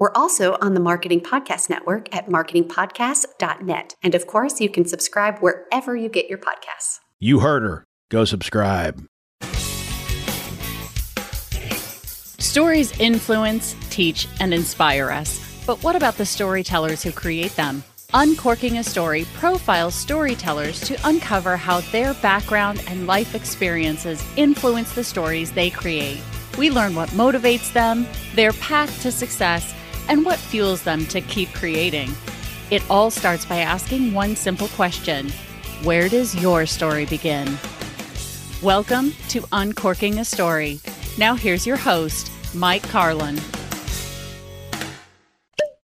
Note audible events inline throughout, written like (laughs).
We're also on the Marketing Podcast Network at marketingpodcast.net. And of course, you can subscribe wherever you get your podcasts. You heard her. Go subscribe. Stories influence, teach, and inspire us. But what about the storytellers who create them? Uncorking a Story profiles storytellers to uncover how their background and life experiences influence the stories they create. We learn what motivates them, their path to success, and what fuels them to keep creating. It all starts by asking one simple question Where does your story begin? Welcome to Uncorking a Story. Now, here's your host, Mike Carlin.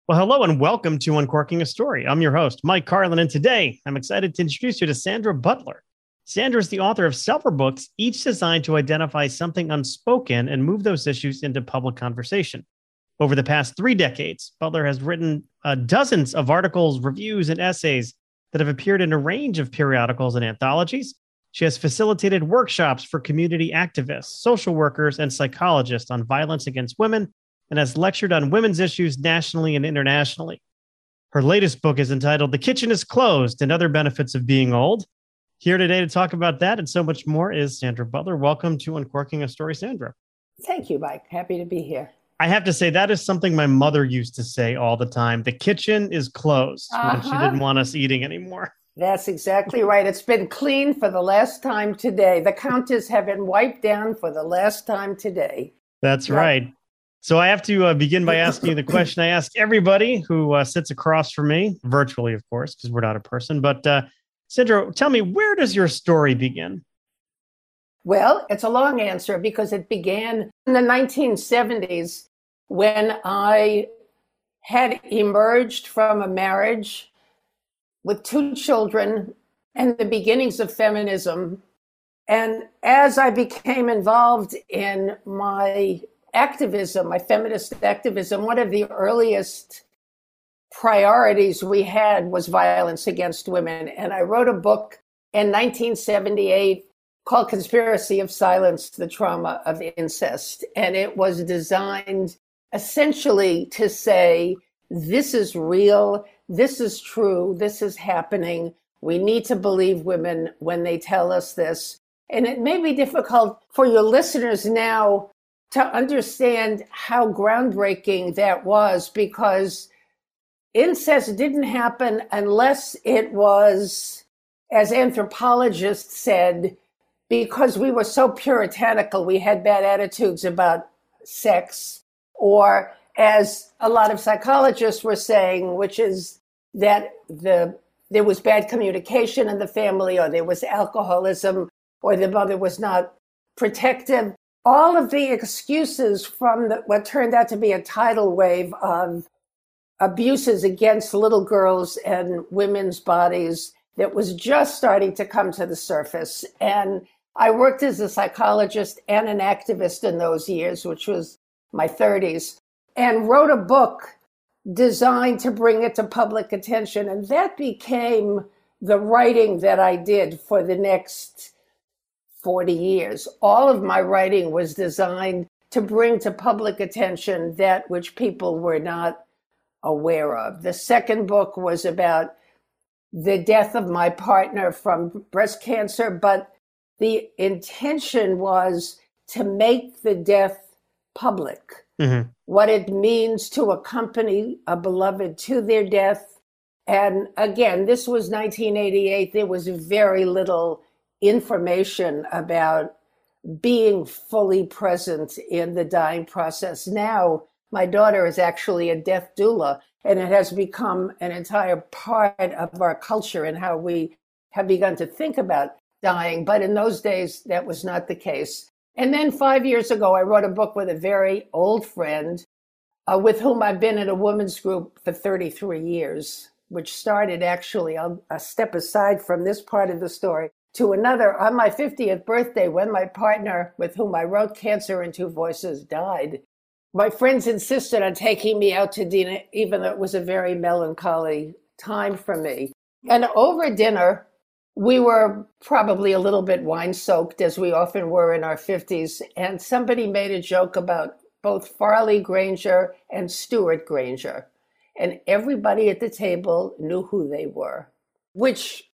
Well, hello and welcome to Uncorking a Story. I'm your host, Mike Carlin, and today I'm excited to introduce you to Sandra Butler. Sandra is the author of several books, each designed to identify something unspoken and move those issues into public conversation. Over the past three decades, Butler has written uh, dozens of articles, reviews, and essays that have appeared in a range of periodicals and anthologies. She has facilitated workshops for community activists, social workers, and psychologists on violence against women, and has lectured on women's issues nationally and internationally. Her latest book is entitled The Kitchen is Closed and Other Benefits of Being Old. Here today to talk about that and so much more is Sandra Butler. Welcome to Uncorking a Story, Sandra. Thank you, Mike. Happy to be here. I have to say that is something my mother used to say all the time. The kitchen is closed uh-huh. when she didn't want us eating anymore. That's exactly right. It's been cleaned for the last time today. The counters have been wiped down for the last time today. That's yep. right. So I have to uh, begin by asking you the (clears throat) question I ask everybody who uh, sits across from me, virtually, of course, because we're not a person. But uh, Sandra, tell me, where does your story begin? Well, it's a long answer because it began in the 1970s when I had emerged from a marriage with two children and the beginnings of feminism. And as I became involved in my activism, my feminist activism, one of the earliest priorities we had was violence against women. And I wrote a book in 1978 called Conspiracy of Silence The Trauma of Incest. And it was designed essentially to say, this is real, this is true, this is happening. We need to believe women when they tell us this. And it may be difficult for your listeners now to understand how groundbreaking that was because incest didn't happen unless it was, as anthropologists said, because we were so puritanical, we had bad attitudes about sex or as a lot of psychologists were saying, which is that the there was bad communication in the family, or there was alcoholism, or the mother was not protective. All of the excuses from the, what turned out to be a tidal wave of abuses against little girls and women's bodies that was just starting to come to the surface. And I worked as a psychologist and an activist in those years, which was my 30s, and wrote a book designed to bring it to public attention. And that became the writing that I did for the next 40 years. All of my writing was designed to bring to public attention that which people were not aware of. The second book was about the death of my partner from breast cancer, but the intention was to make the death public, mm-hmm. what it means to accompany a beloved to their death. And again, this was 1988. There was very little information about being fully present in the dying process. Now, my daughter is actually a death doula, and it has become an entire part of our culture and how we have begun to think about dying. But in those days, that was not the case. And then five years ago, I wrote a book with a very old friend uh, with whom I've been in a women's group for 33 years, which started actually, I'll, I'll step aside from this part of the story to another on my 50th birthday when my partner, with whom I wrote Cancer in Two Voices, died. My friends insisted on taking me out to dinner, even though it was a very melancholy time for me. And over dinner, we were probably a little bit wine soaked, as we often were in our 50s. And somebody made a joke about both Farley Granger and Stewart Granger. And everybody at the table knew who they were, which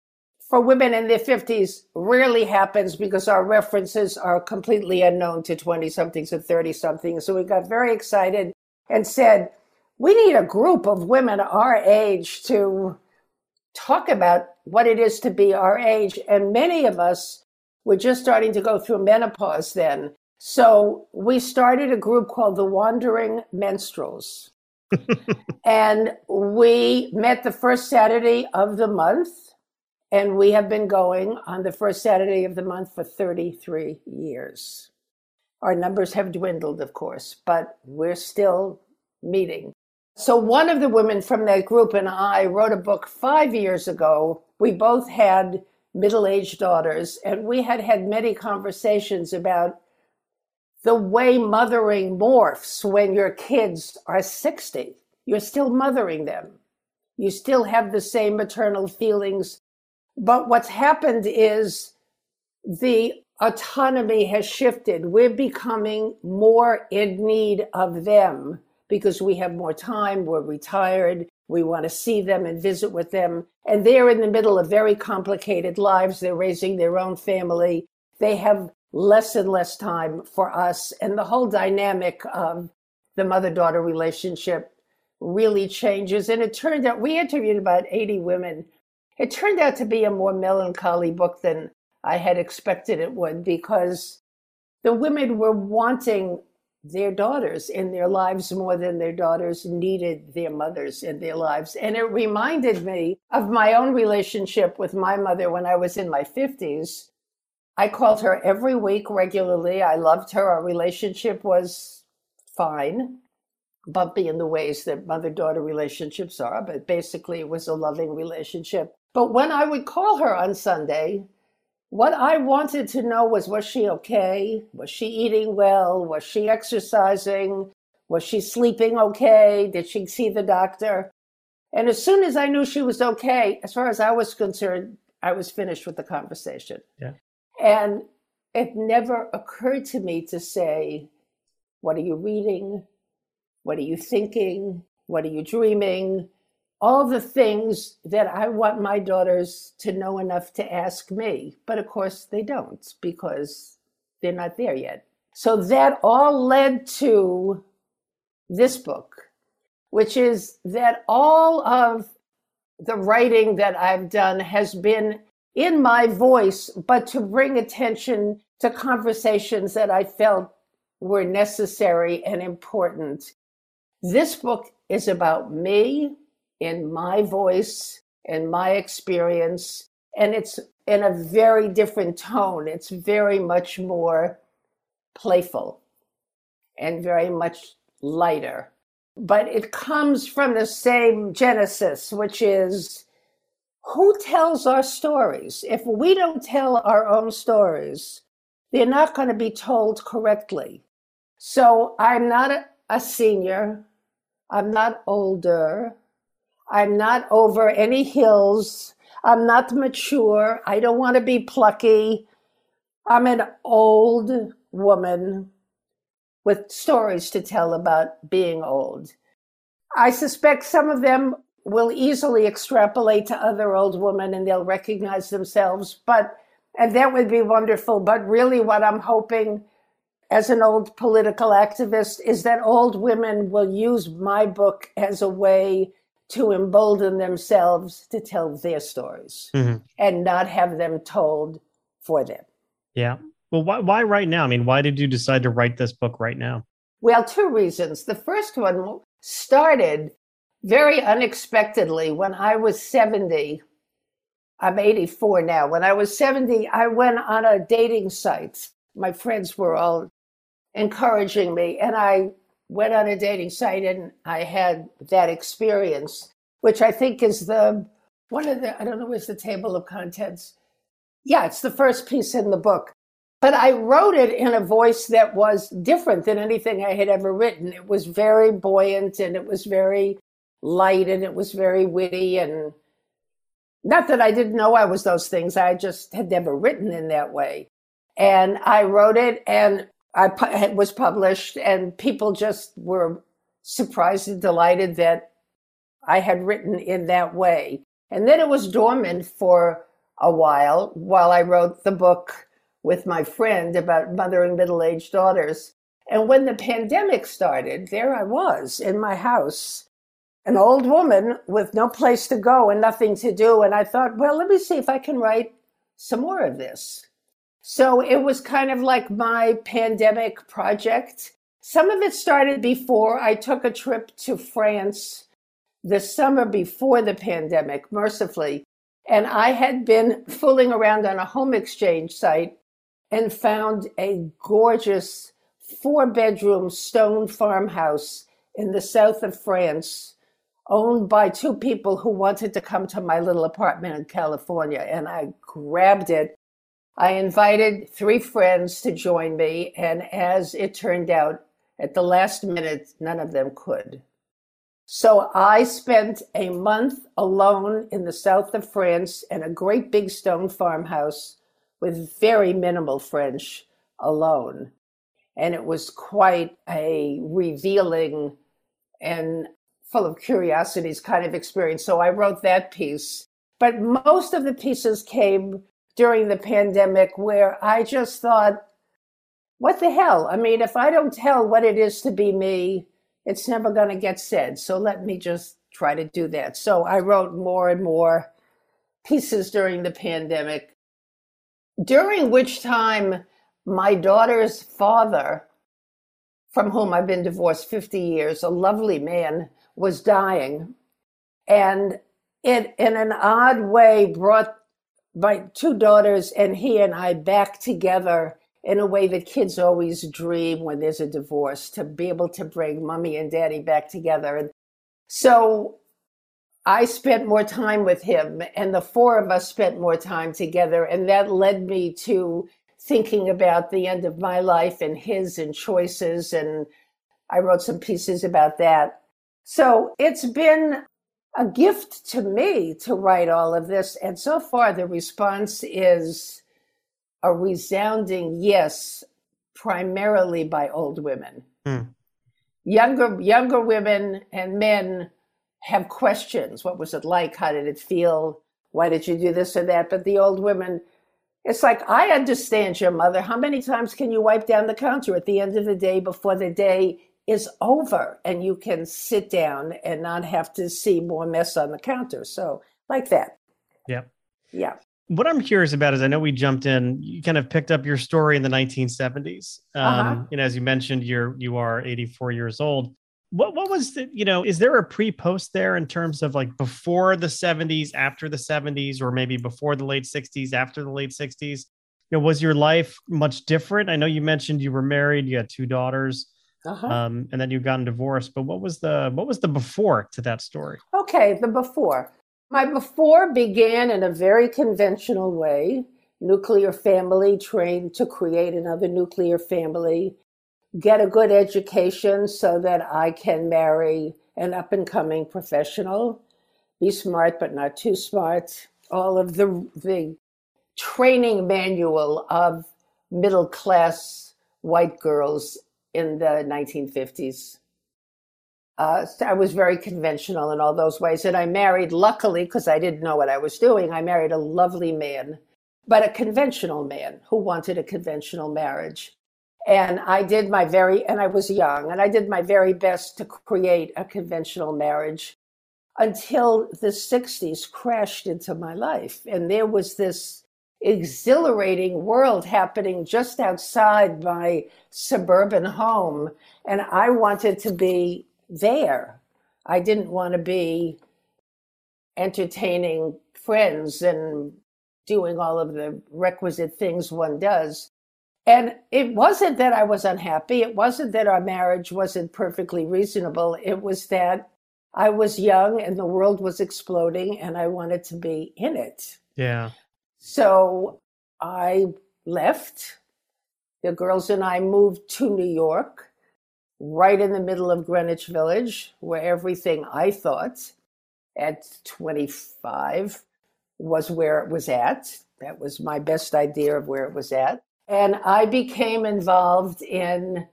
for women in their 50s rarely happens because our references are completely unknown to 20 somethings and 30 somethings. So we got very excited and said, we need a group of women our age to talk about what it is to be our age. And many of us were just starting to go through menopause then. So we started a group called the Wandering Menstruals. (laughs) and we met the first Saturday of the month. And we have been going on the first Saturday of the month for 33 years. Our numbers have dwindled, of course, but we're still meeting. So, one of the women from that group and I wrote a book five years ago. We both had middle aged daughters, and we had had many conversations about the way mothering morphs when your kids are 60. You're still mothering them, you still have the same maternal feelings. But what's happened is the autonomy has shifted. We're becoming more in need of them because we have more time, we're retired, we want to see them and visit with them. And they're in the middle of very complicated lives. They're raising their own family. They have less and less time for us. And the whole dynamic of the mother daughter relationship really changes. And it turned out we interviewed about 80 women. It turned out to be a more melancholy book than I had expected it would because the women were wanting their daughters in their lives more than their daughters needed their mothers in their lives. And it reminded me of my own relationship with my mother when I was in my 50s. I called her every week regularly. I loved her. Our relationship was fine, bumpy in the ways that mother daughter relationships are, but basically it was a loving relationship. But when I would call her on Sunday, what I wanted to know was was she okay? Was she eating well? Was she exercising? Was she sleeping okay? Did she see the doctor? And as soon as I knew she was okay, as far as I was concerned, I was finished with the conversation. Yeah. And it never occurred to me to say, What are you reading? What are you thinking? What are you dreaming? All the things that I want my daughters to know enough to ask me. But of course, they don't because they're not there yet. So that all led to this book, which is that all of the writing that I've done has been in my voice, but to bring attention to conversations that I felt were necessary and important. This book is about me in my voice and my experience. And it's in a very different tone. It's very much more playful and very much lighter. But it comes from the same genesis, which is who tells our stories? If we don't tell our own stories, they're not going to be told correctly. So I'm not a, a senior, I'm not older, I'm not over any hills. I'm not mature. I don't want to be plucky. I'm an old woman with stories to tell about being old. I suspect some of them will easily extrapolate to other old women and they'll recognize themselves, but and that would be wonderful. But really, what I'm hoping as an old political activist is that old women will use my book as a way to embolden themselves to tell their stories mm-hmm. and not have them told for them. Yeah. Well, why, why right now? I mean, why did you decide to write this book right now? Well, two reasons. The first one started very unexpectedly when I was 70. I'm 84 now. When I was 70, I went on a dating site. My friends were all encouraging me, and I went on a dating site and I had that experience, which I think is the one of the, I don't know, is the table of contents. Yeah, it's the first piece in the book. But I wrote it in a voice that was different than anything I had ever written. It was very buoyant and it was very light and it was very witty. And not that I didn't know I was those things, I just had never written in that way. And I wrote it and I pu- was published, and people just were surprised and delighted that I had written in that way. And then it was dormant for a while while I wrote the book with my friend about mothering middle aged daughters. And when the pandemic started, there I was in my house, an old woman with no place to go and nothing to do. And I thought, well, let me see if I can write some more of this. So it was kind of like my pandemic project. Some of it started before I took a trip to France the summer before the pandemic, mercifully. And I had been fooling around on a home exchange site and found a gorgeous four bedroom stone farmhouse in the south of France, owned by two people who wanted to come to my little apartment in California. And I grabbed it I invited three friends to join me, and as it turned out, at the last minute, none of them could. So I spent a month alone in the south of France in a great big stone farmhouse with very minimal French alone. And it was quite a revealing and full of curiosities kind of experience. So I wrote that piece. But most of the pieces came during the pandemic where I just thought, what the hell? I mean, if I don't tell what it is to be me, it's never going to get said. So let me just try to do that. So I wrote more and more pieces during the pandemic, during which time my daughter's father, from whom I've been divorced 50 years, a lovely man, was dying. And it, in an odd way, brought my two daughters and he and I back together in a way that kids always dream when there's a divorce to be able to bring mommy and daddy back together. And so I spent more time with him, and the four of us spent more time together. And that led me to thinking about the end of my life and his and choices. And I wrote some pieces about that. So it's been a gift to me to write all of this. And so far, the response is a resounding yes, primarily by old women. Mm. Younger, younger women and men have questions. What was it like? How did it feel? Why did you do this or that? But the old women, it's like, I understand your mother. How many times can you wipe down the counter at the end of the day before the day is over and you can sit down and not have to see more mess on the counter. So, like that. Yeah. Yeah. What I'm curious about is I know we jumped in, you kind of picked up your story in the 1970s. Um, uh-huh. And as you mentioned, you're, you are 84 years old. What, what was the, you know, is there a pre post there in terms of like before the 70s, after the 70s, or maybe before the late 60s, after the late 60s? You know, was your life much different? I know you mentioned you were married, you had two daughters uh-huh. um, and then you got divorced. But what was the what was the before to that story? Okay, the before. My before began in a very conventional way. Nuclear family, trained to create another nuclear family, get a good education so that I can marry an up and coming professional, be smart but not too smart. All of the the training manual of middle class white girls in the 1950s. Uh, I was very conventional in all those ways. And I married, luckily, because I didn't know what I was doing, I married a lovely man, but a conventional man who wanted a conventional marriage. And I did my very, and I was young, and I did my very best to create a conventional marriage until the 60s crashed into my life. And there was this exhilarating world happening just outside my suburban home. And I wanted to be there. I didn't want to be entertaining friends and doing all of the requisite things one does. And it wasn't that I was unhappy. It wasn't that our marriage wasn't perfectly reasonable. It was that I was young and the world was exploding and I wanted to be in it. Yeah. So I left. The girls and I moved to New York, right in the middle of Greenwich Village, where everything I thought at 25 was where it was at. That was my best idea of where it was at. And I became involved in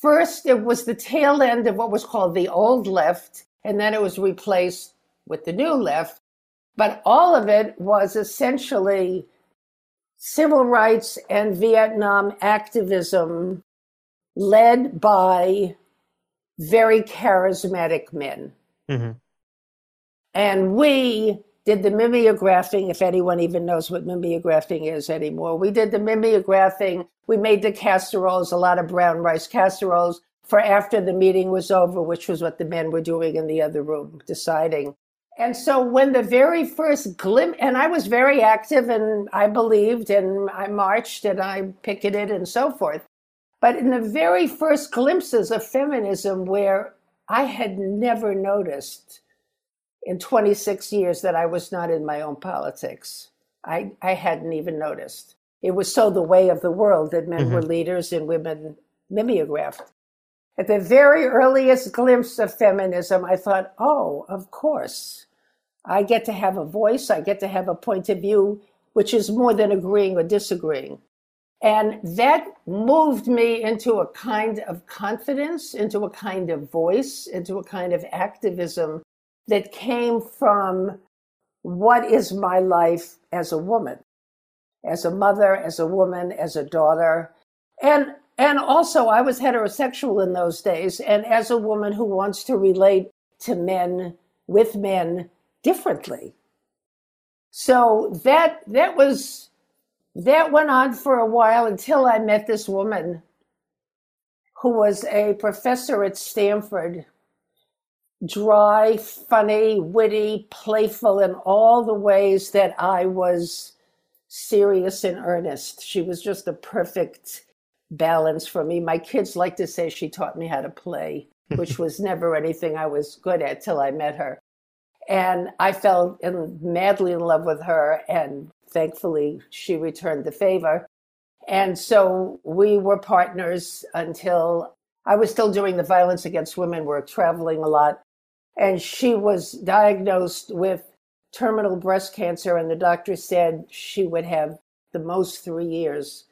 first, it was the tail end of what was called the old left, and then it was replaced with the new left. But all of it was essentially civil rights and Vietnam activism led by very charismatic men. Mm-hmm. And we did the mimeographing, if anyone even knows what mimeographing is anymore. We did the mimeographing. We made the casseroles, a lot of brown rice casseroles, for after the meeting was over, which was what the men were doing in the other room, deciding. And so when the very first glimpse, and I was very active and I believed and I marched and I picketed and so forth. But in the very first glimpses of feminism where I had never noticed in 26 years that I was not in my own politics. I, I hadn't even noticed. It was so the way of the world that men mm-hmm. were leaders and women mimeographed. At the very earliest glimpse of feminism, I thought, oh, of course. I get to have a voice, I get to have a point of view, which is more than agreeing or disagreeing. And that moved me into a kind of confidence, into a kind of voice, into a kind of activism that came from what is my life as a woman, as a mother, as a woman, as a daughter. And and also I was heterosexual in those days and as a woman who wants to relate to men with men differently. So that that was that went on for a while until I met this woman who was a professor at Stanford dry, funny, witty, playful in all the ways that I was serious and earnest. She was just a perfect balance for me. My kids like to say she taught me how to play, which (laughs) was never anything I was good at till I met her. And I fell in, madly in love with her, and thankfully she returned the favor. And so we were partners until I was still doing the violence against women work, traveling a lot. And she was diagnosed with terminal breast cancer and the doctor said she would have the most three years.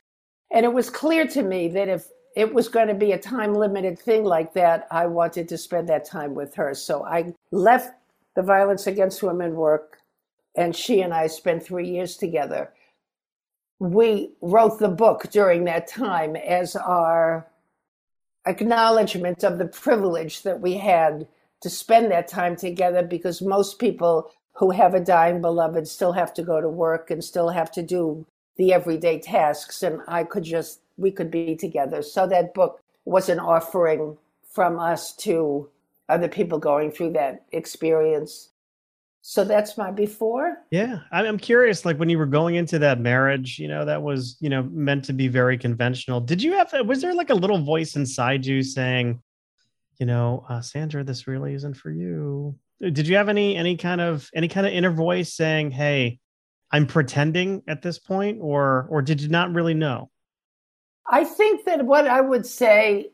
And it was clear to me that if it was going to be a time limited thing like that i wanted to spend that time with her. So i left the violence against women work and she and i spent three years together. We wrote the book during that time as our acknowledgement of the privilege that we had to spend that time together because most people who have a dying beloved still have to go to work and still have to do the everyday tasks and i could just we could be together. So that book was an offering from us to other people going through that experience so that's my before yeah i'm curious like when you were going into that marriage you know that was you know meant to be very conventional did you have was there like a little voice inside you saying you know, uh, Sandra, this really isn't for you. Uh, did you have any any kind of any kind of inner voice saying, "Hey, I'm pretending at this point," or or did you not really know? I think that what I would say,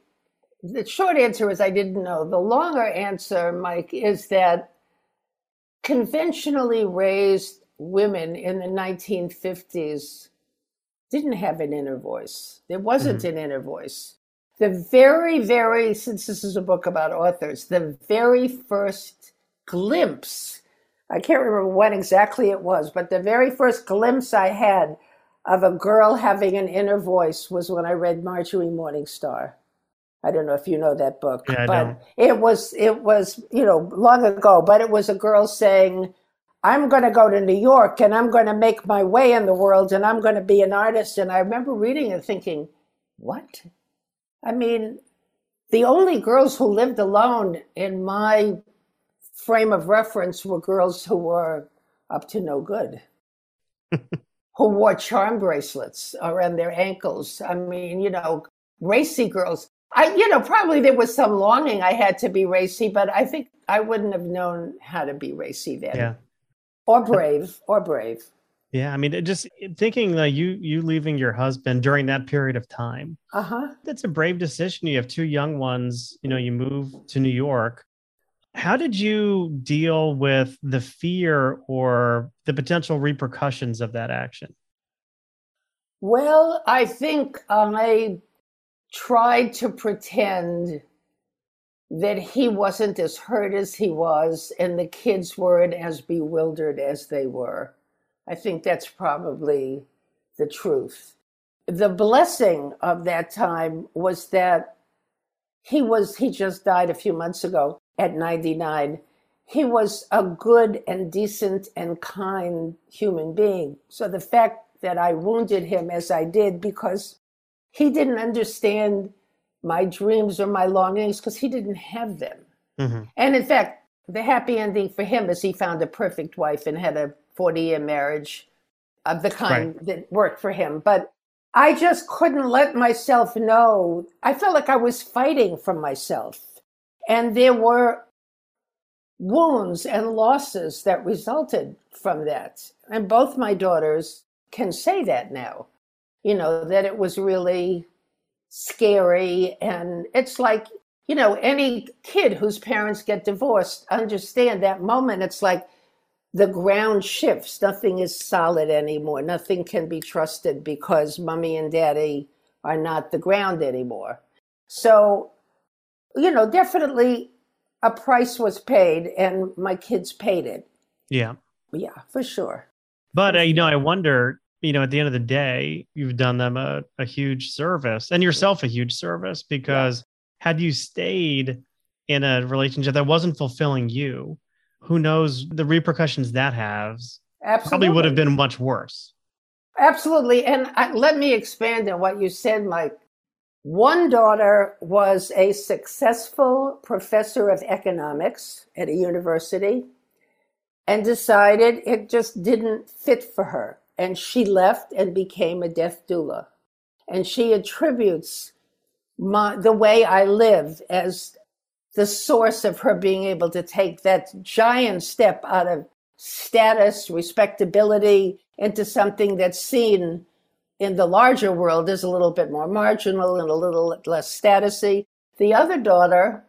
the short answer is I didn't know. The longer answer, Mike, is that conventionally raised women in the 1950s didn't have an inner voice. There wasn't mm-hmm. an inner voice the very, very, since this is a book about authors, the very first glimpse, I can't remember when exactly it was, but the very first glimpse I had of a girl having an inner voice was when I read Marjorie Morningstar. I don't know if you know that book, yeah, but it was it was you know long ago. But it was a girl saying, "I'm going to go to New York and I'm going to make my way in the world and I'm going to be an artist." And I remember reading and thinking, "What? I mean, the only girls who lived alone in my frame of reference were girls who were up to no good. (laughs) who wore charm bracelets around their ankles. I mean, you know, racy girls. I, you know, probably there was some longing I had to be racy, but I think I wouldn't have known how to be racy then. Yeah. Or brave, or brave. Yeah, I mean, just thinking that you you leaving your husband during that period of time. Uh huh. That's a brave decision. You have two young ones. You know, you move to New York. How did you deal with the fear or the potential repercussions of that action? Well, I think I tried to pretend that he wasn't as hurt as he was, and the kids weren't as bewildered as they were. I think that's probably the truth. The blessing of that time was that he was, he just died a few months ago at 99. He was a good and decent and kind human being. So the fact that I wounded him as I did because he didn't understand my dreams or my longings because he didn't have them. Mm-hmm. And in fact, the happy ending for him is he found a perfect wife and had a 40 year marriage of the kind right. that worked for him. But I just couldn't let myself know. I felt like I was fighting for myself. And there were wounds and losses that resulted from that. And both my daughters can say that now, you know, that it was really scary. And it's like, you know, any kid whose parents get divorced understand that moment. It's like the ground shifts. Nothing is solid anymore. Nothing can be trusted because mommy and daddy are not the ground anymore. So, you know, definitely a price was paid and my kids paid it. Yeah. Yeah, for sure. But, uh, you know, I wonder, you know, at the end of the day, you've done them a, a huge service and yourself a huge service because yeah. had you stayed in a relationship that wasn't fulfilling you, who knows the repercussions that has Absolutely. probably would have been much worse. Absolutely. And I, let me expand on what you said, Mike. One daughter was a successful professor of economics at a university and decided it just didn't fit for her. And she left and became a death doula. And she attributes my, the way I live as the source of her being able to take that giant step out of status, respectability into something that's seen in the larger world as a little bit more marginal and a little less statusy. The other daughter,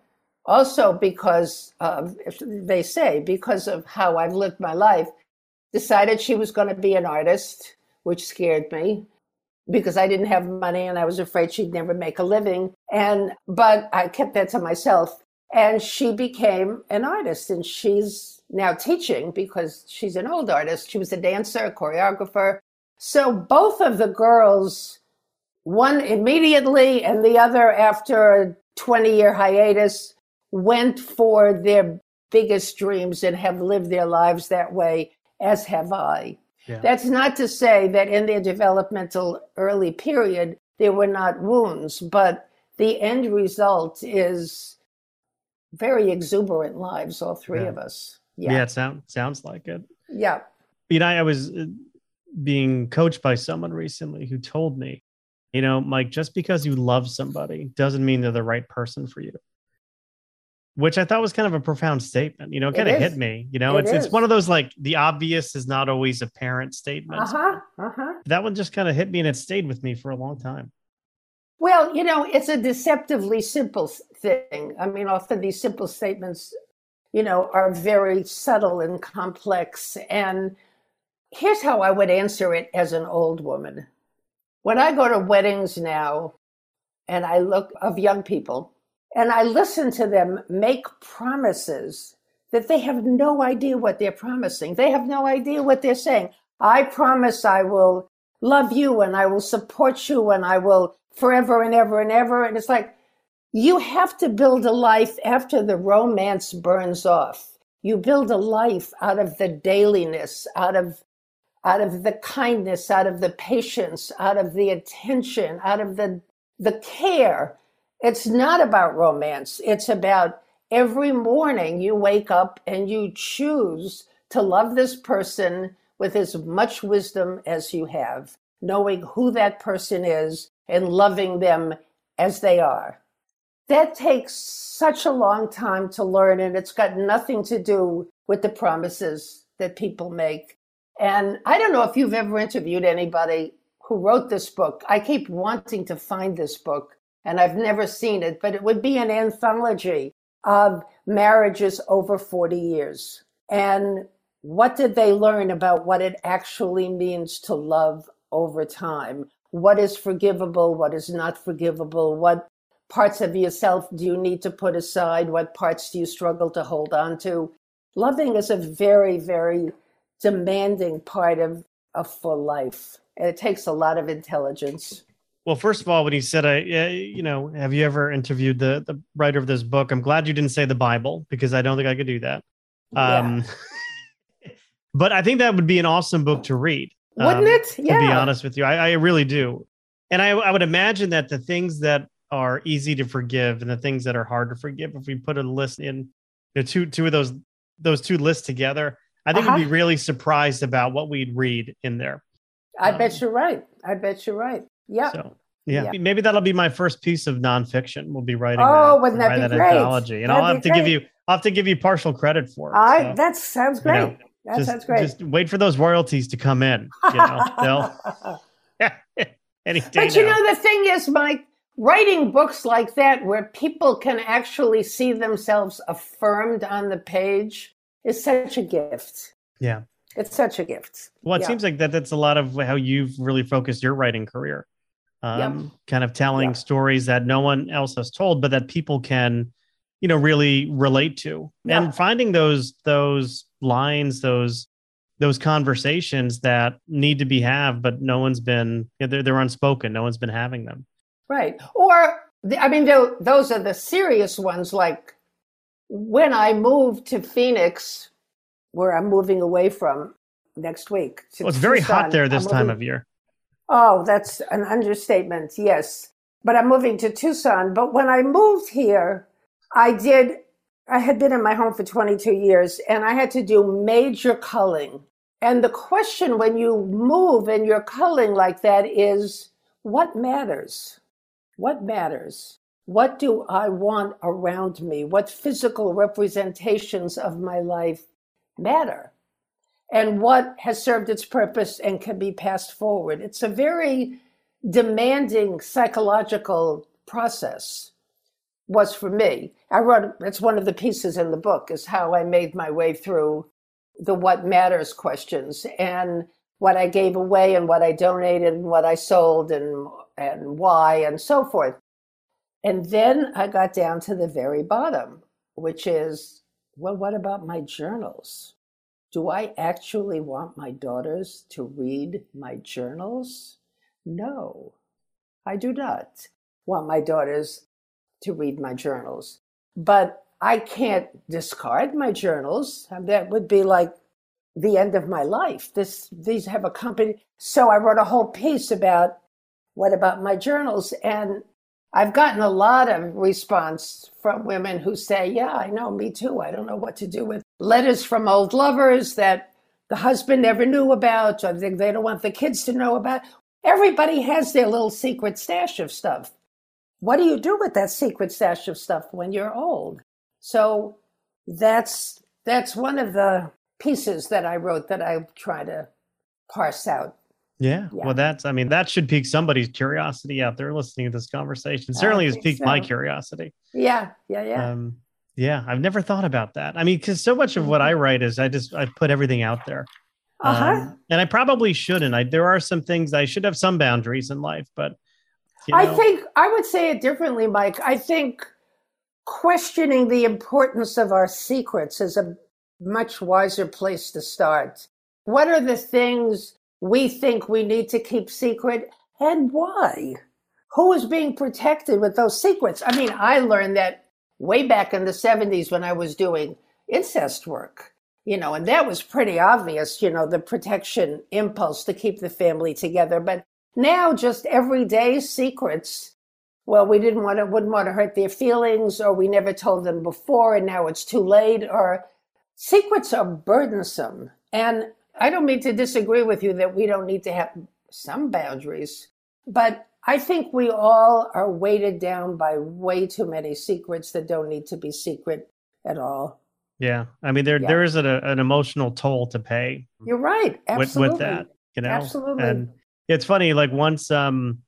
also because of, they say, because of how I've lived my life, decided she was going to be an artist, which scared me because I didn't have money and I was afraid she'd never make a living. And, but I kept that to myself. And she became an artist and she's now teaching because she's an old artist. She was a dancer, a choreographer. So both of the girls, one immediately and the other after a 20 year hiatus, went for their biggest dreams and have lived their lives that way, as have I. Yeah. That's not to say that in their developmental early period, there were not wounds, but the end result is very exuberant lives, all three yeah. of us. Yeah. yeah, it sounds sounds like it. Yeah. You know, I was uh, being coached by someone recently who told me, you know, Mike, just because you love somebody doesn't mean they're the right person for you. Which I thought was kind of a profound statement. You know, it kind of hit me. You know, it it's is. it's one of those like the obvious is not always apparent statements. Uh-huh. Uh-huh. That one just kind of hit me and it stayed with me for a long time. Well, you know, it's a deceptively simple thing. I mean, often these simple statements, you know, are very subtle and complex. And here's how I would answer it as an old woman. When I go to weddings now and I look of young people and I listen to them make promises that they have no idea what they're promising. They have no idea what they're saying. I promise I will love you and I will support you and I will forever and ever and ever. And it's like, you have to build a life after the romance burns off. You build a life out of the dailiness, out of out of the kindness, out of the patience, out of the attention, out of the the care. It's not about romance. It's about every morning you wake up and you choose to love this person with as much wisdom as you have, knowing who that person is and loving them as they are. That takes such a long time to learn, and it's got nothing to do with the promises that people make. And I don't know if you've ever interviewed anybody who wrote this book. I keep wanting to find this book, and I've never seen it, but it would be an anthology of marriages over 40 years. And what did they learn about what it actually means to love over time? What is forgivable? What is not forgivable? What parts of yourself do you need to put aside? What parts do you struggle to hold on to? Loving is a very, very demanding part of a full life. And it takes a lot of intelligence. Well, first of all, when you said, "I," you know, have you ever interviewed the the writer of this book? I'm glad you didn't say the Bible because I don't think I could do that. Um, yeah. (laughs) but I think that would be an awesome book to read. Wouldn't um, it? Yeah. To be honest with you, I, I really do. And I, I would imagine that the things that are easy to forgive and the things that are hard to forgive, if we put a list in, you know, two two of those those two lists together, I think uh-huh. we'd be really surprised about what we'd read in there. I um, bet you're right. I bet you're right. Yeah. So, yeah. yeah. maybe that'll be my first piece of nonfiction. We'll be writing. Oh, that, wouldn't that be that great? Anthology, and That'd I'll have to great. give you. I'll have to give you partial credit for it. I, so, that sounds great. You know, that just, sounds great. Just wait for those royalties to come in. You know, (laughs) (laughs) any day But now. you know, the thing is, Mike, writing books like that where people can actually see themselves affirmed on the page is such a gift. Yeah. It's such a gift. Well, it yeah. seems like that that's a lot of how you've really focused your writing career. Um, yep. kind of telling stories that no one else has told, but that people can, you know, really relate to. And finding those those lines, those those conversations that need to be have, but no one's been they're, they're unspoken. No one's been having them. Right. Or I mean, those are the serious ones. Like when I moved to Phoenix, where I'm moving away from next week. Well, it's very hot there this time of year. Oh, that's an understatement. Yes. But I'm moving to Tucson. But when I moved here, I did, I had been in my home for 22 years and I had to do major culling. And the question when you move and you're culling like that is what matters? What matters? What do I want around me? What physical representations of my life matter? And what has served its purpose and can be passed forward? It's a very demanding psychological process was for me. I wrote it's one of the pieces in the book is how I made my way through the what matters questions and what I gave away and what I donated and what I sold and and why and so forth. And then I got down to the very bottom, which is, well, what about my journals? Do I actually want my daughters to read my journals? No, I do not want my daughters to read my journals. But I can't discard my journals. That would be like the end of my life. This these have accompanied. So I wrote a whole piece about what about my journals, and I've gotten a lot of response from women who say, "Yeah, I know, me too. I don't know what to do with letters from old lovers that the husband never knew about, or they don't want the kids to know about." Everybody has their little secret stash of stuff. What do you do with that secret stash of stuff when you're old? So that's that's one of the pieces that I wrote that I try to parse out. Yeah. yeah. Well, that's, I mean, that should pique somebody's curiosity out there listening to this conversation. Certainly has piqued so. my curiosity. Yeah. Yeah. Yeah. Um, yeah. I've never thought about that. I mean, because so much of what I mm-hmm. write is I just, I put everything out there. Uh-huh. Um, and I probably shouldn't. I, there are some things I should have some boundaries in life, but you know. I think I would say it differently, Mike. I think questioning the importance of our secrets is a much wiser place to start. What are the things we think we need to keep secret and why? Who is being protected with those secrets? I mean, I learned that way back in the 70s when I was doing incest work, you know, and that was pretty obvious, you know, the protection impulse to keep the family together. But now, just everyday secrets. Well, we didn't want to, wouldn't want to hurt their feelings, or we never told them before, and now it's too late, or secrets are burdensome. And I don't mean to disagree with you that we don't need to have some boundaries, but I think we all are weighted down by way too many secrets that don't need to be secret at all. Yeah, I mean there Yeah. there is an, an emotional toll to pay You're right. with, Absolutely. with that, you know. Absolutely. And it's funny, like once um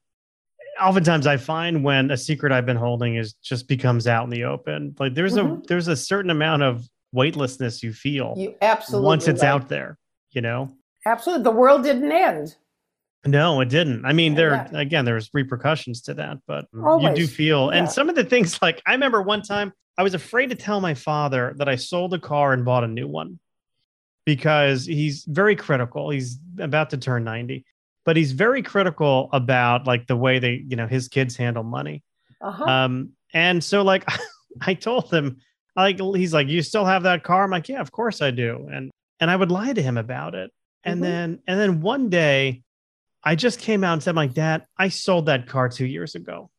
oftentimes I find when a secret I've been holding is just becomes out in the open. Like there's a Mhm. there's a certain amount of weightlessness you feel You absolutely once it's right. out there, you know. Absolutely. The world didn't end. No, it didn't. I mean, there yeah. again, there's repercussions to that, but you do Always. feel. And some of the things, (laughs) like I remember one time, I was afraid to tell my father that I sold a car and bought a new one because he's very critical. He's about to turn ninety, but he's very critical about like the way they, you know, his kids handle money. Uh-huh. Um, and so like (laughs) I told him, like he's like, you still have that car? I'm like, yeah, of course I do. And and I would lie to him about it. And Mhm. then and then one day I just came out and said, like, Dad, I sold that car two years ago.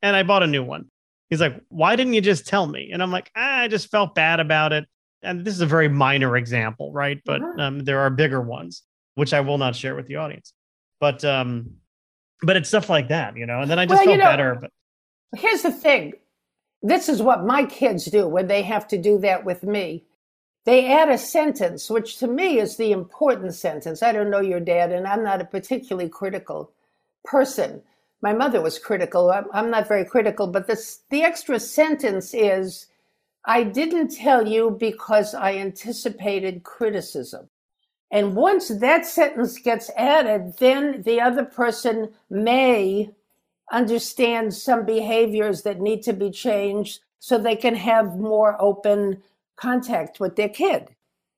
And I bought a new one. He's like, Why didn't you just tell me? And I'm like, ah, I just felt bad about it. And this is a very minor example, right? But um, there are bigger ones, which I will not share with the audience. But um, but it's stuff like that, you know. And then I just Well, you felt know- better. But Here's the thing this is what my kids do when they have to do that with me. They add a sentence, which to me is the important sentence. I don't know your dad, and I'm not a particularly critical person. My mother was critical. I'm, not very critical, but this, the extra sentence is I didn't tell you because I anticipated criticism. And once that sentence gets added, then the other person may understand some behaviors that need to be changed so they can have more open contact with their kid.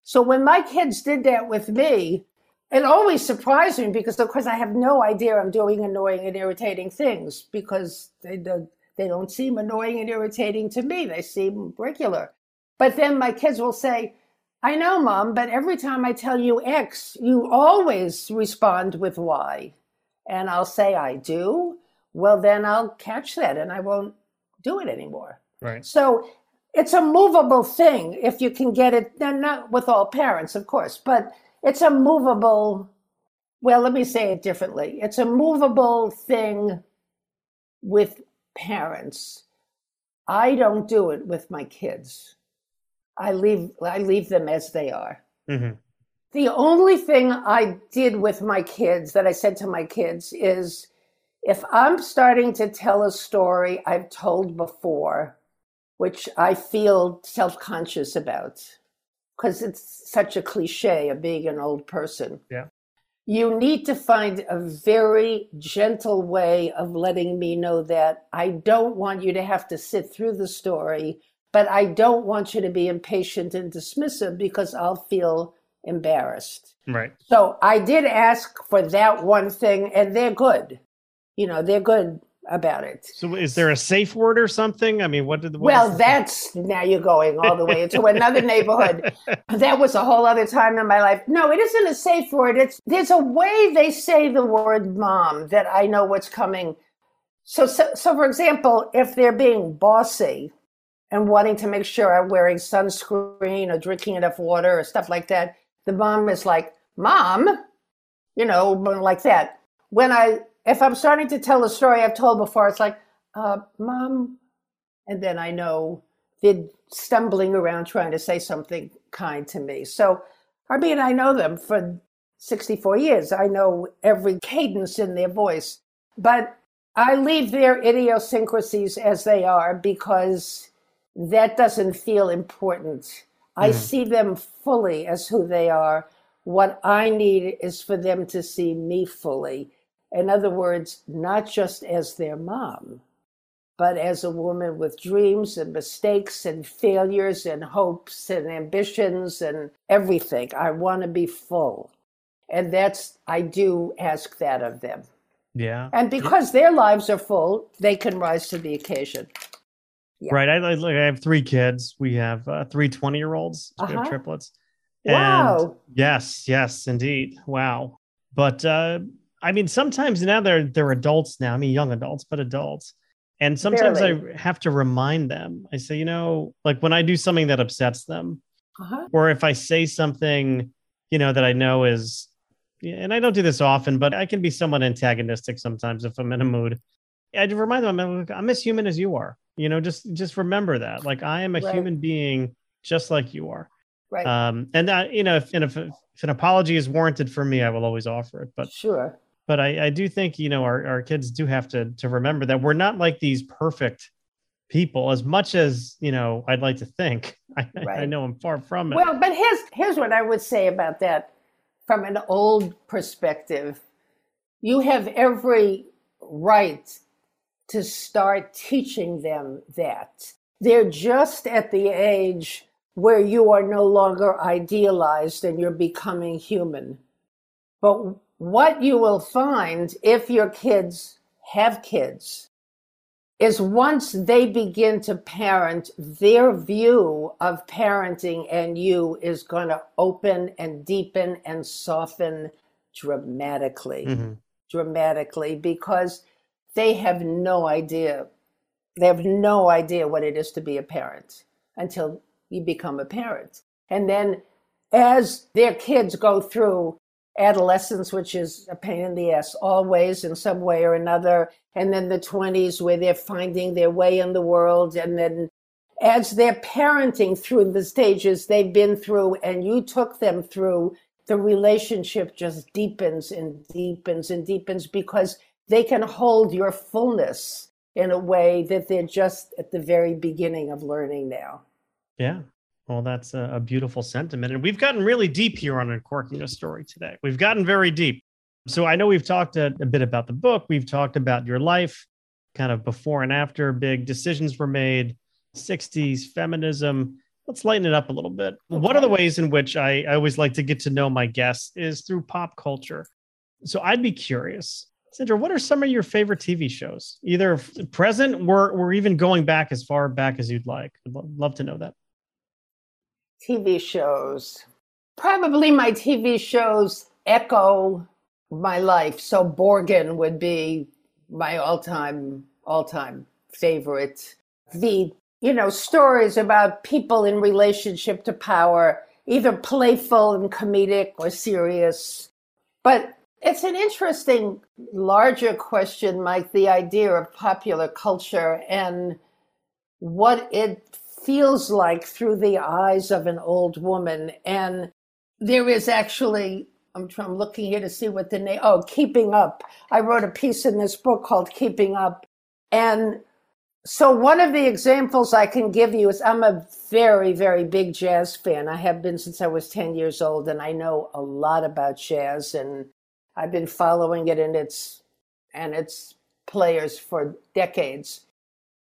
So when my kids did that with me, it always surprised me because of course I have no idea I'm doing annoying and irritating things because they don't, they don't seem annoying and irritating to me. They seem regular. But then my kids will say, I know, mom, but every time I tell you X, you always respond with Y. And I'll say, I do. Well, then I'll catch that and I won't do it anymore. right. So it's a movable thing if you can get it, now, not with all parents, of course, but it's a movable, well, let me say it differently. It's a movable thing with parents. I don't do it with my kids. I leave I leave them as they are. hmm The only thing I did with my kids that I said to my kids is if I'm starting to tell a story I've told before, which I feel self conscious about, because it's such a cliche of being an old person. Yeah. You need to find a very gentle way of letting me know that I don't want you to have to sit through the story, but I don't want you to be impatient and dismissive because I'll feel embarrassed. Right. So I did ask for that one thing, and they're good. You know, they're good about it. So is there a safe word or something? I mean, what did the Well, that's now you're going all the way into (laughs) another neighborhood. That was a whole other time in my life. No, it isn't a safe word. It's there's a way they say the word mom that I know what's coming. So, so, so for example, if they're being bossy and wanting to make sure I'm wearing sunscreen or drinking enough water or stuff like that, the mom is like, "Mom," you know, like that. When I if I'm starting to tell a story I've told before, it's like, uh, "Mom," and then I know they're stumbling around trying to say something kind to me. So, I mean, I know them for 64 years. I know every cadence in their voice, but I leave their idiosyncrasies as they are because that doesn't feel important. I Mhm. see them fully as who they are. What I need is for them to see me fully. In other words, not just as their mom, but as a woman with dreams and mistakes and failures and hopes and ambitions and everything. I want to be full. And that's, I do ask that of them. yeah. And because their lives are full, they can rise to the occasion. Yeah. Right. I, I, I have three kids. We have uh, three 20 year olds. We have Uh-huh. triplets. Wow. And yes, yes, indeed. Wow. But uh, I mean, sometimes now they're they're adults now. I mean, young adults, but adults. And sometimes Barely. I have to remind them. I say, you know, like when I do something that upsets them, Uh-huh. or if I say something you know, that I know is, and I don't do this often, but I can be somewhat antagonistic sometimes if I'm in a mood. I remind them I'm, I'm as human as you are. You know, just just remember that. Like I am a right. human being just like you are. Right. Um, and that you know, if, and if if an apology is warranted for me, I will always offer it. But sure. But I, I do think you know our, our kids do have to to remember that we're not like these perfect people as much as you know I'd like to think. (laughs) I, right. I know I'm far from it. Well, but here's here's what I would say about that from an old perspective. You have every right to start teaching them that. They're just at the age where you are no longer idealized and you're becoming human. But what you will find if your kids have kids is once they begin to parent, their view of parenting and you is going to open and deepen and soften dramatically. Mm-hmm. Dramatically, because they have no idea. They have no idea what it is to be a parent until you become a parent. And then as their kids go through adolescence, which is a pain in the ass always in some way or another, and then the 20s where they're finding their way in the world, and then as they're parenting through the stages they've been through and you took them through, the relationship just deepens and deepens and deepens because they can hold your fullness in a way that they're just at the very beginning of learning now. Yeah. Well, that's a, a, beautiful sentiment. And we've gotten really deep here on Uncorking a Story today. We've gotten very deep. So I know we've talked a, a bit about the book, we've talked about your life, kind of before and after, big decisions were made, 60s, feminism. Let's lighten it up a little bit. Okay. One of the ways in which I, I always like to get to know my guests is through pop culture. So I'd be curious, Sandra, what are some of your favorite TV shows, either present or, or even going back as far back as you'd like? I'd love to know that. TV shows. Probably my TV shows echo my life. So Borgen would be my all-time all-time favorite. The you know stories about people in relationship to power, either playful and comedic or serious. But it's an interesting larger question, Mike, the idea of popular culture and what it feels like through the eyes of an old woman. And there is actually, I'm, I'm looking here to see what the name, oh, Keeping Up. I wrote a piece in this book called Keeping Up. And so one of the examples I can give you is I'm a very, very big jazz fan. I have been since I was 10 years old, and I know a lot about jazz, and I've been following it and its and its players for decades.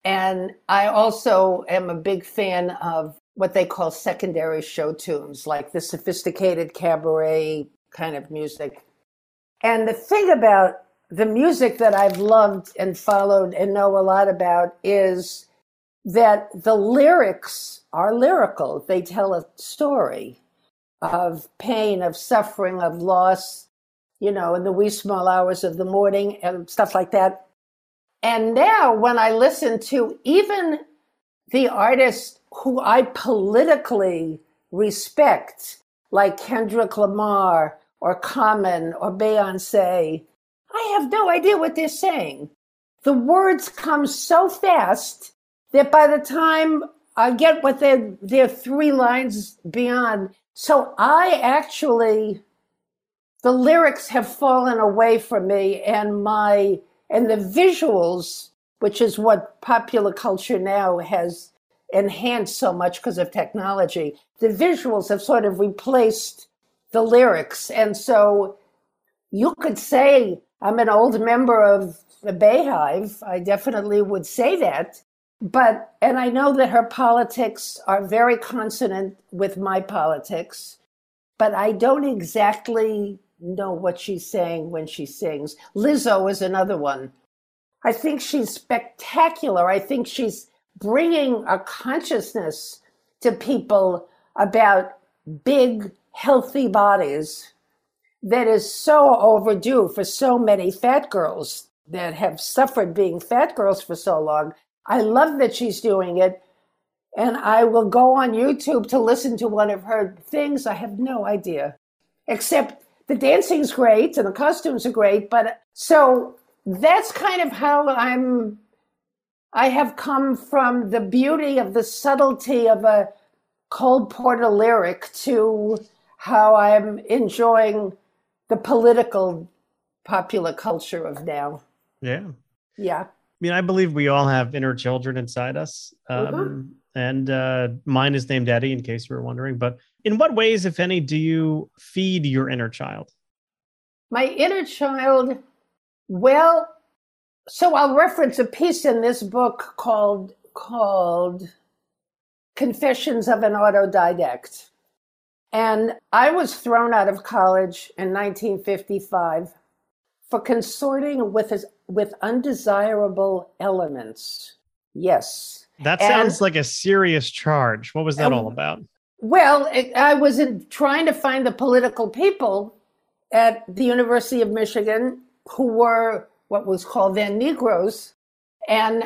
And I also am a big fan of what they call secondary show tunes, like the sophisticated cabaret kind of music. And the thing about the music that I've loved and followed and know a lot about is that the lyrics are lyrical. They tell a story of pain, of suffering, of loss, you know, in the wee small hours of the morning and stuff like that. And now, when I listen to even the artists who I politically respect, like Kendrick Lamar or Common or Beyonce, I have no idea what they're saying. The words come so fast that by the time I get what they're, they're three lines beyond. So I actually, the lyrics have fallen away from me and my and the visuals, which is what popular culture now has enhanced so much because of technology, the visuals have sort of replaced the lyrics. And so you could say, I'm an old member of the Beyhive. I definitely would say that. But, and I know that her politics are very consonant with my politics, but I don't exactly know what she's saying when she sings. Lizzo is another one. I think she's spectacular. I think she's bringing a consciousness to people about big, healthy bodies that is so overdue for so many fat girls that have suffered being fat girls for so long. I love that she's doing it. And I will go on YouTube to listen to one of her things. I have no idea except the dancing's great and the costumes are great. But so that's kind of how I'm. I have come from the beauty of the subtlety of a Cole Porter lyric to how I'm enjoying the political popular culture of now. Yeah. Yeah. I mean, I believe we all have inner children inside us. Um, Mhm. And uh, mine is named Eddie, in case you were wondering. But in what ways, if any, do you feed your inner child? My inner child, well, so I'll reference a piece in this book called called Confessions of an Autodidact. And I was thrown out of college in 1955 for consorting with with undesirable elements. Yes. That And- sounds like a serious charge. What was that all about? Well, it, I was in, trying to find the political people at the University of Michigan who were what was called then Negroes. And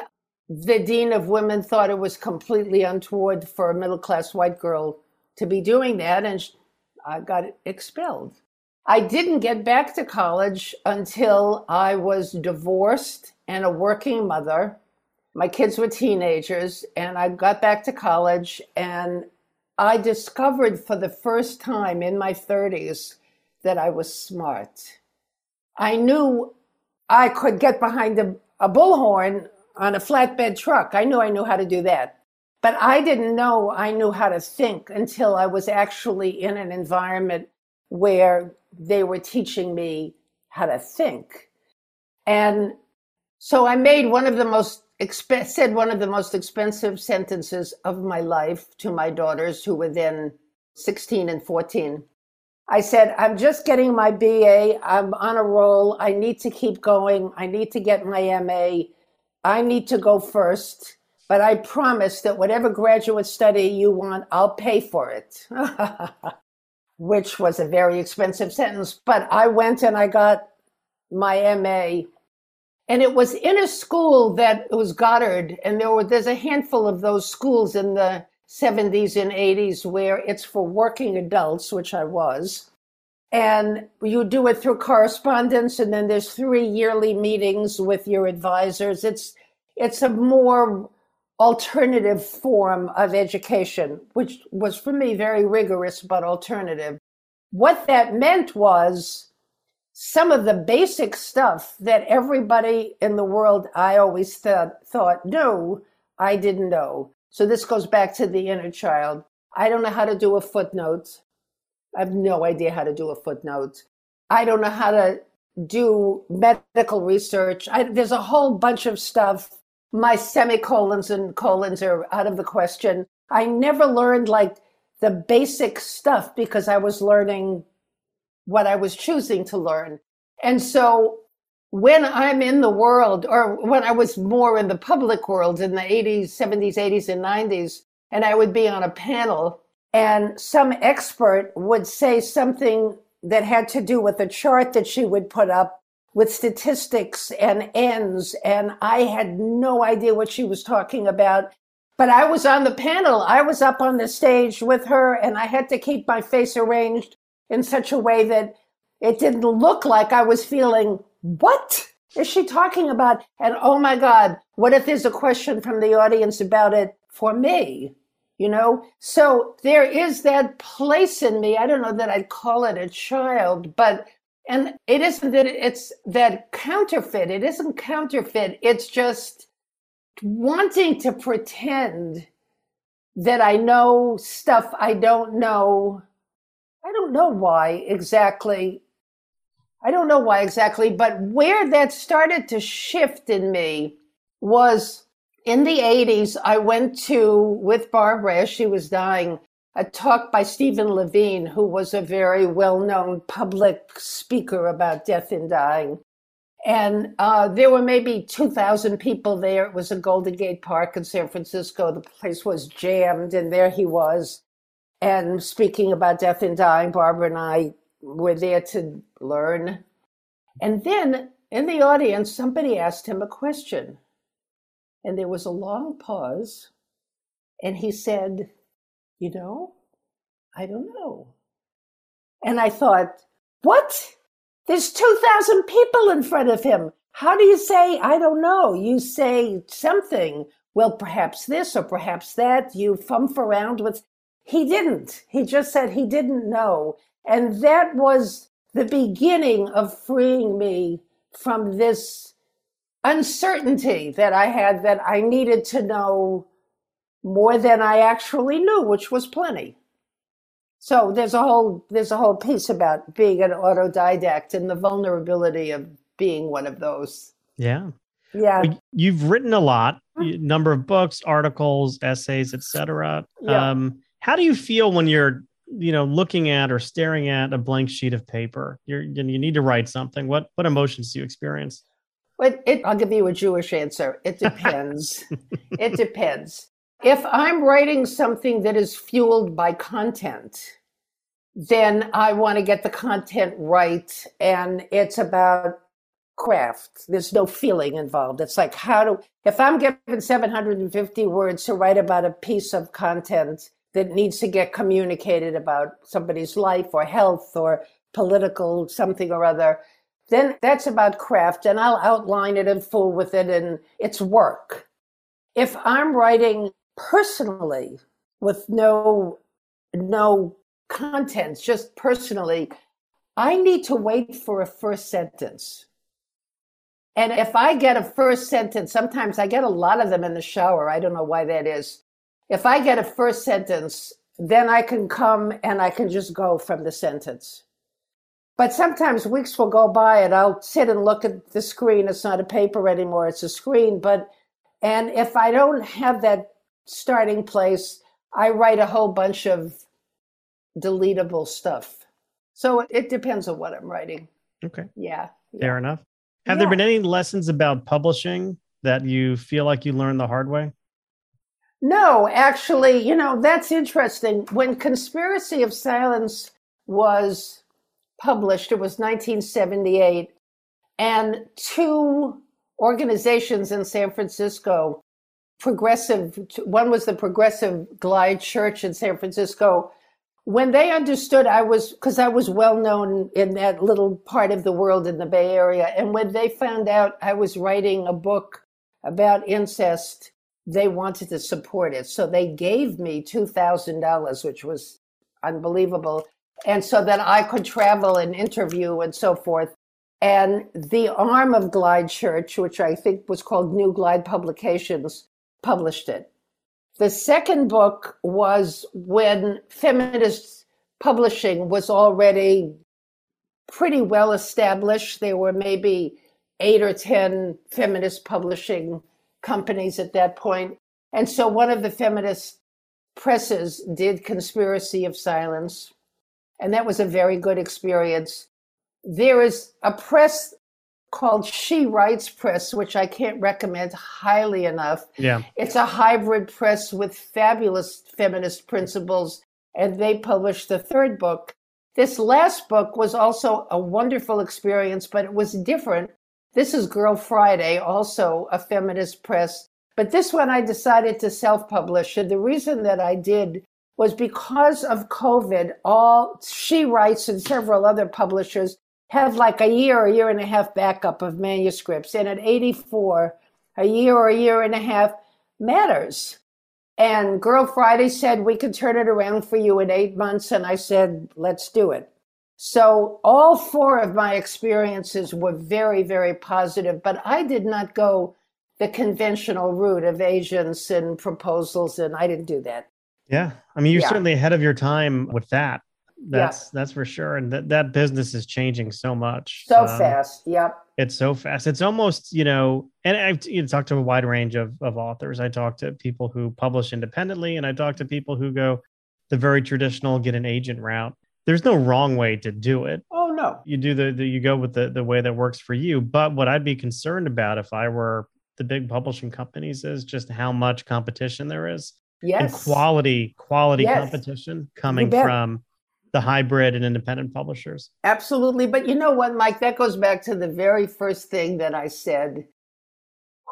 the dean of women thought it was completely untoward for a middle class white girl to be doing that. And I got expelled. I didn't get back to college until I was divorced and a working mother. My kids were teenagers, and I got back to college and I discovered for the first time in my 30s that I was smart. I knew I could get behind a, a bullhorn on a flatbed truck. I knew I knew how to do that. But I didn't know I knew how to think until I was actually in an environment where they were teaching me how to think. And so I made one of the most exp- said one of the most expensive sentences of my life to my daughters who were then 16 and 14. I said, I'm just getting my BA. I'm on a roll. I need to keep going. I need to get my MA. I need to go first. But I promise that whatever graduate study you want, I'll pay for it. (laughs) Which was a very expensive sentence. But I went and I got my MA and it was in a school that was Goddard, and there were there's a handful of those schools in the 70s and 80s where it's for working adults, which I was, and you do it through correspondence, and then there's three yearly meetings with your advisors. It's it's a more alternative form of education, which was for me very rigorous but alternative. What that meant was some of the basic stuff that everybody in the world I always th- thought knew, I didn't know. So this goes back to the inner child. I don't know how to do a footnote. I have no idea how to do a footnote. I don't know how to do medical research. I, there's a whole bunch of stuff. My semicolons and colons are out of the question. I never learned like the basic stuff because I was learning what I was choosing to learn. And so when I'm in the world, or when I was more in the public world in the 80s, 70s, 80s, and 90s, and I would be on a panel, and some expert would say something that had to do with a chart that she would put up with statistics and ends, and I had no idea what she was talking about. But I was on the panel, I was up on the stage with her, and I had to keep my face arranged in such a way that it didn't look like I was feeling, what is she talking about? And oh my God, what if there's a question from the audience about it for me? You know, so there is that place in me. I don't know that I'd call it a child, but and it isn't that it's that counterfeit. It isn't counterfeit. It's just wanting to pretend that I know stuff I don't know. I don't know why exactly. I don't know why exactly, but where that started to shift in me was in the 80s. I went to, with Barbara as she was dying, a talk by Stephen Levine, who was a very well known public speaker about death and dying. And uh, there were maybe 2,000 people there. It was a Golden Gate Park in San Francisco. The place was jammed, and there he was. And speaking about death and dying, Barbara and I were there to learn. And then in the audience, somebody asked him a question. And there was a long pause. And he said, You know, I don't know. And I thought, what? There's 2,000 people in front of him. How do you say, I don't know? You say something. Well, perhaps this or perhaps that. You fumf around with. He didn't. He just said he didn't know. And that was the beginning of freeing me from this uncertainty that I had that I needed to know more than I actually knew, which was plenty. So there's a whole there's a whole piece about being an autodidact and the vulnerability of being one of those. Yeah. Yeah. You've written a lot, number of books, articles, essays, etc. Yeah. Um, how do you feel when you're, you know, looking at or staring at a blank sheet of paper? You're you need to write something. What what emotions do you experience? Well, it, I'll give you a Jewish answer. It (laughs) depends. it depends. If I'm writing something that is fueled by content, then I want to get the content right. And it's about craft. There's no feeling involved. It's like, how do, if I'm given 750 words to write about a piece of content that needs to get communicated about somebody's life or health or political something or other, then that's about craft and I'll outline it in full with it and it's work. If I'm writing personally with no no contents, just personally i need to wait for a first sentence and if i get a first sentence sometimes i get a lot of them in the shower i don't know why that is if i get a first sentence then i can come and i can just go from the sentence but sometimes weeks will go by and i'll sit and look at the screen it's not a paper anymore it's a screen but and if i don't have that starting place, I write a whole bunch of deletable stuff. So it depends on what I'm writing. Okay. Yeah. yeah. Fair enough. Have Yeah. there been any lessons about publishing that you feel like you learned the hard way? No, actually, you know, that's interesting. When Conspiracy of Silence was published, it was 1978, and two organizations in San Francisco, progressive, one was the Progressive Glide Church in San Francisco. When they understood I was, because I was well known in that little part of the world in the Bay Area, and when they found out I was writing a book about incest, they wanted to support it. So they gave me $2,000, which was unbelievable. And so that I could travel and interview and so forth. And the arm of Glide Church, which I think was called New Glide Publications, published it. The second book was when feminist publishing was already pretty well established. There were maybe eight or 10 feminist publishing companies at that point. And so one of the feminist presses did Conspiracy of Silence. And that was a very good experience. There is a press called She Writes Press, which I can't recommend highly enough. Yeah. It's a hybrid press with fabulous feminist principles, and they published the third book. This last book was also a wonderful experience, but it was different. This is Girl Friday, also a feminist press. But this one I decided to self publish. And the reason that I did was because of COVID, all She Writes and several other publishers have like a year, or a year and a half backup of manuscripts. And at 84, a year or a year and a half matters. And Girl Friday said, We can turn it around for you in eight months. And I said, Let's do it. So all four of my experiences were very, very positive, but I did not go the conventional route of agents and proposals, and I didn't do that. Yeah. I mean, you're Yeah. certainly ahead of your time with that. That's that's for sure. And that, that business is changing so much. So Um, fast. Yep. It's so fast. It's almost, you know, and I've you know, talked to a wide range of, of authors. I talk to people who publish independently, and I talk to people who go the very traditional get an agent route. There's no wrong way to do it. Oh, no. You do the, the you go with the, the way that works for you. But what I'd be concerned about if I were the big publishing companies is just how much competition there is and Yes. quality quality Yes. competition coming from the hybrid and independent publishers. Absolutely. But you know what, Mike? That goes back to the very first thing that I said.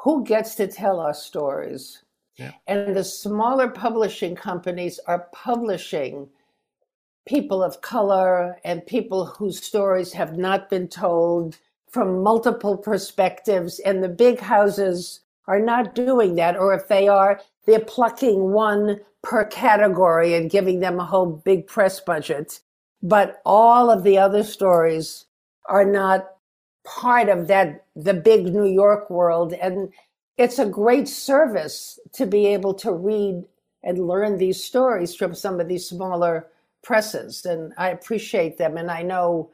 Who gets to tell our stories? Yeah. And the smaller publishing companies are publishing people of color and people whose stories have not been told from multiple perspectives. And the big houses are not doing that. Or if they are, they're plucking one per category and giving them a whole big press budget. But all of the other stories are not part of that, the big New York world. And it's a great service to be able to read and learn these stories from some of these smaller presses. And I appreciate them. And I know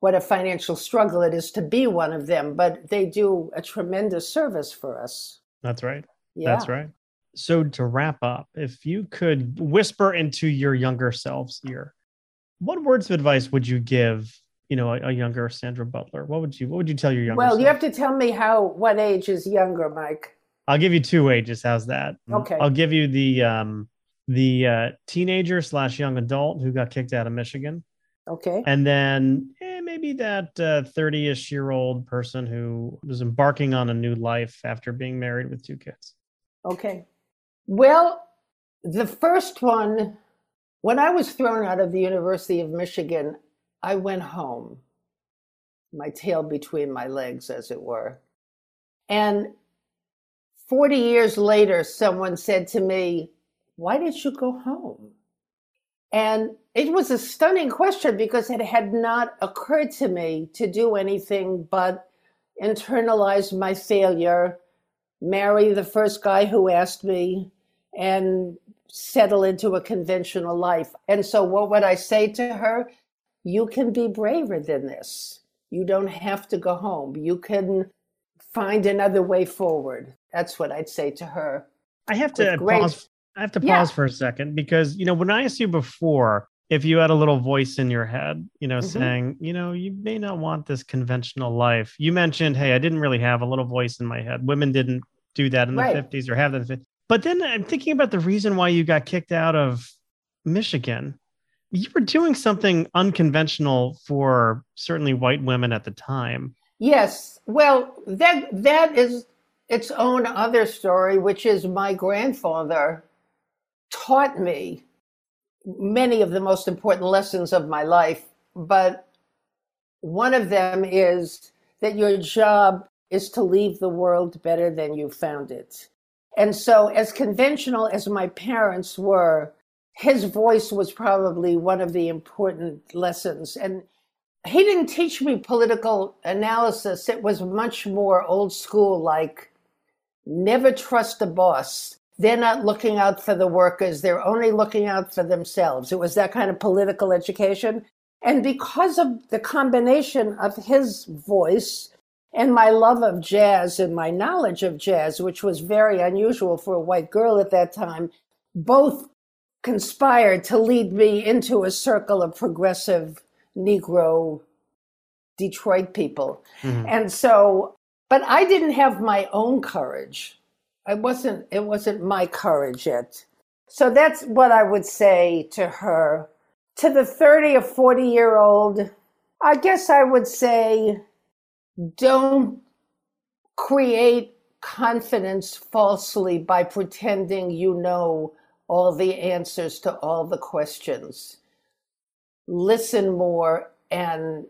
what a financial struggle it is to be one of them, but they do a tremendous service for us. That's right. Yeah. That's right. So to wrap up, if you could whisper into your younger selves here, what words of advice would you give, you know, a, a younger Sandra Butler? What would you what would you tell your younger Well, self? you have to tell me how what age is younger, Mike. I'll give you two ages. How's that? Okay. I'll give you the um the uh, teenager slash young adult who got kicked out of Michigan. Okay. And then eh, maybe that 30 uh, ish year old person who was embarking on a new life after being married with two kids. Okay. Well, the first one, when I was thrown out of the University of Michigan, I went home, my tail between my legs, as it were. And 40 years later, someone said to me, Why did you go home? And it was a stunning question because it had not occurred to me to do anything but internalize my failure marry the first guy who asked me, and settle into a conventional life. And so, what would I say to her? You can be braver than this. You don't have to go home. You can find another way forward. That's what I'd say to her. I have to pause. I have to pause yeah. for a second because you know when I asked you before if you had a little voice in your head, you know, mm-hmm. saying, you know, you may not want this conventional life. You mentioned, hey, I didn't really have a little voice in my head. Women didn't do that in the right. 50s or have that. But then I'm thinking about the reason why you got kicked out of Michigan. You were doing something unconventional for certainly white women at the time. Yes. Well, that that is its own other story, which is my grandfather taught me many of the most important lessons of my life, but one of them is that your job is to leave the world better than you found it. And so, as conventional as my parents were, his voice was probably one of the important lessons. And he didn't teach me political analysis, it was much more old school, like never trust a boss. They're not looking out for the workers, they're only looking out for themselves. It was that kind of political education. And because of the combination of his voice and my love of jazz and my knowledge of jazz, which was very unusual for a white girl at that time, both conspired to lead me into a circle of progressive Negro Detroit people. Mm-hmm. And so, but I didn't have my own courage. I wasn't, it wasn't my courage yet. So that's what I would say to her. To the 30 or 40 year old, I guess I would say, don't create confidence falsely by pretending you know all the answers to all the questions. Listen more and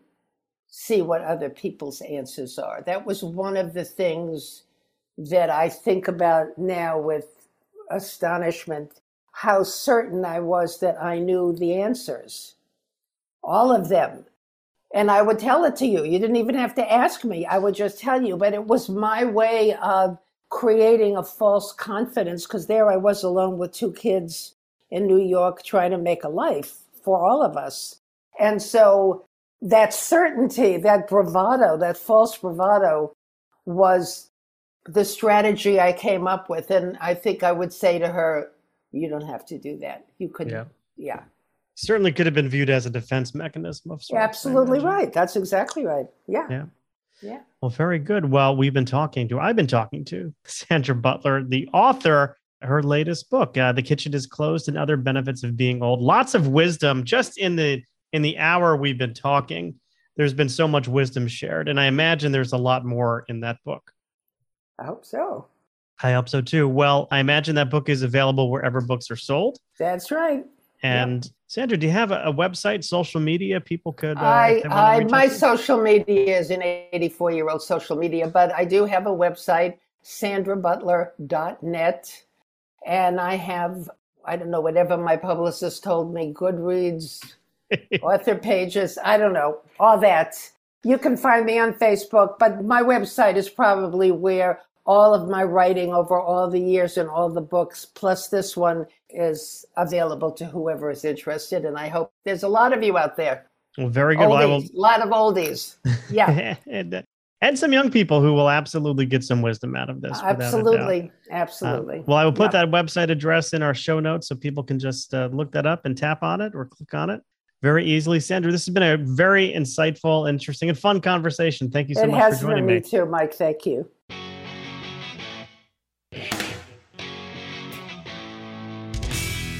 see what other people's answers are. That was one of the things that I think about now with astonishment how certain I was that I knew the answers. All of them and I would tell it to you. You didn't even have to ask me. I would just tell you. But it was my way of creating a false confidence because there I was alone with two kids in New York trying to make a life for all of us. And so that certainty, that bravado, that false bravado was the strategy I came up with. And I think I would say to her, you don't have to do that. You could, yeah. yeah certainly could have been viewed as a defense mechanism of sorts. Absolutely right. That's exactly right. Yeah. Yeah. Yeah. Well, very good. Well, we've been talking to, I've been talking to Sandra Butler, the author, her latest book, uh, "The Kitchen Is Closed and Other Benefits of Being Old." Lots of wisdom just in the in the hour we've been talking. There's been so much wisdom shared, and I imagine there's a lot more in that book. I hope so. I hope so too. Well, I imagine that book is available wherever books are sold. That's right. And Sandra, do you have a, a website, social media people could? Uh, I, I my social media is an 84 year old social media, but I do have a website, sandrabutler.net. And I have, I don't know, whatever my publicist told me, Goodreads, (laughs) author pages, I don't know, all that. You can find me on Facebook, but my website is probably where all of my writing over all the years and all the books, plus this one, is available to whoever is interested. And I hope there's a lot of you out there. Well, very good. Oldies, well, a lot of oldies. Yeah. (laughs) and, uh, and some young people who will absolutely get some wisdom out of this. Absolutely. Absolutely. Uh, well, I will put that website address in our show notes so people can just uh, look that up and tap on it or click on it very easily. Sandra, this has been a very insightful, interesting, and fun conversation. Thank you so it much for joining me. It has for me too, Mike. Thank you.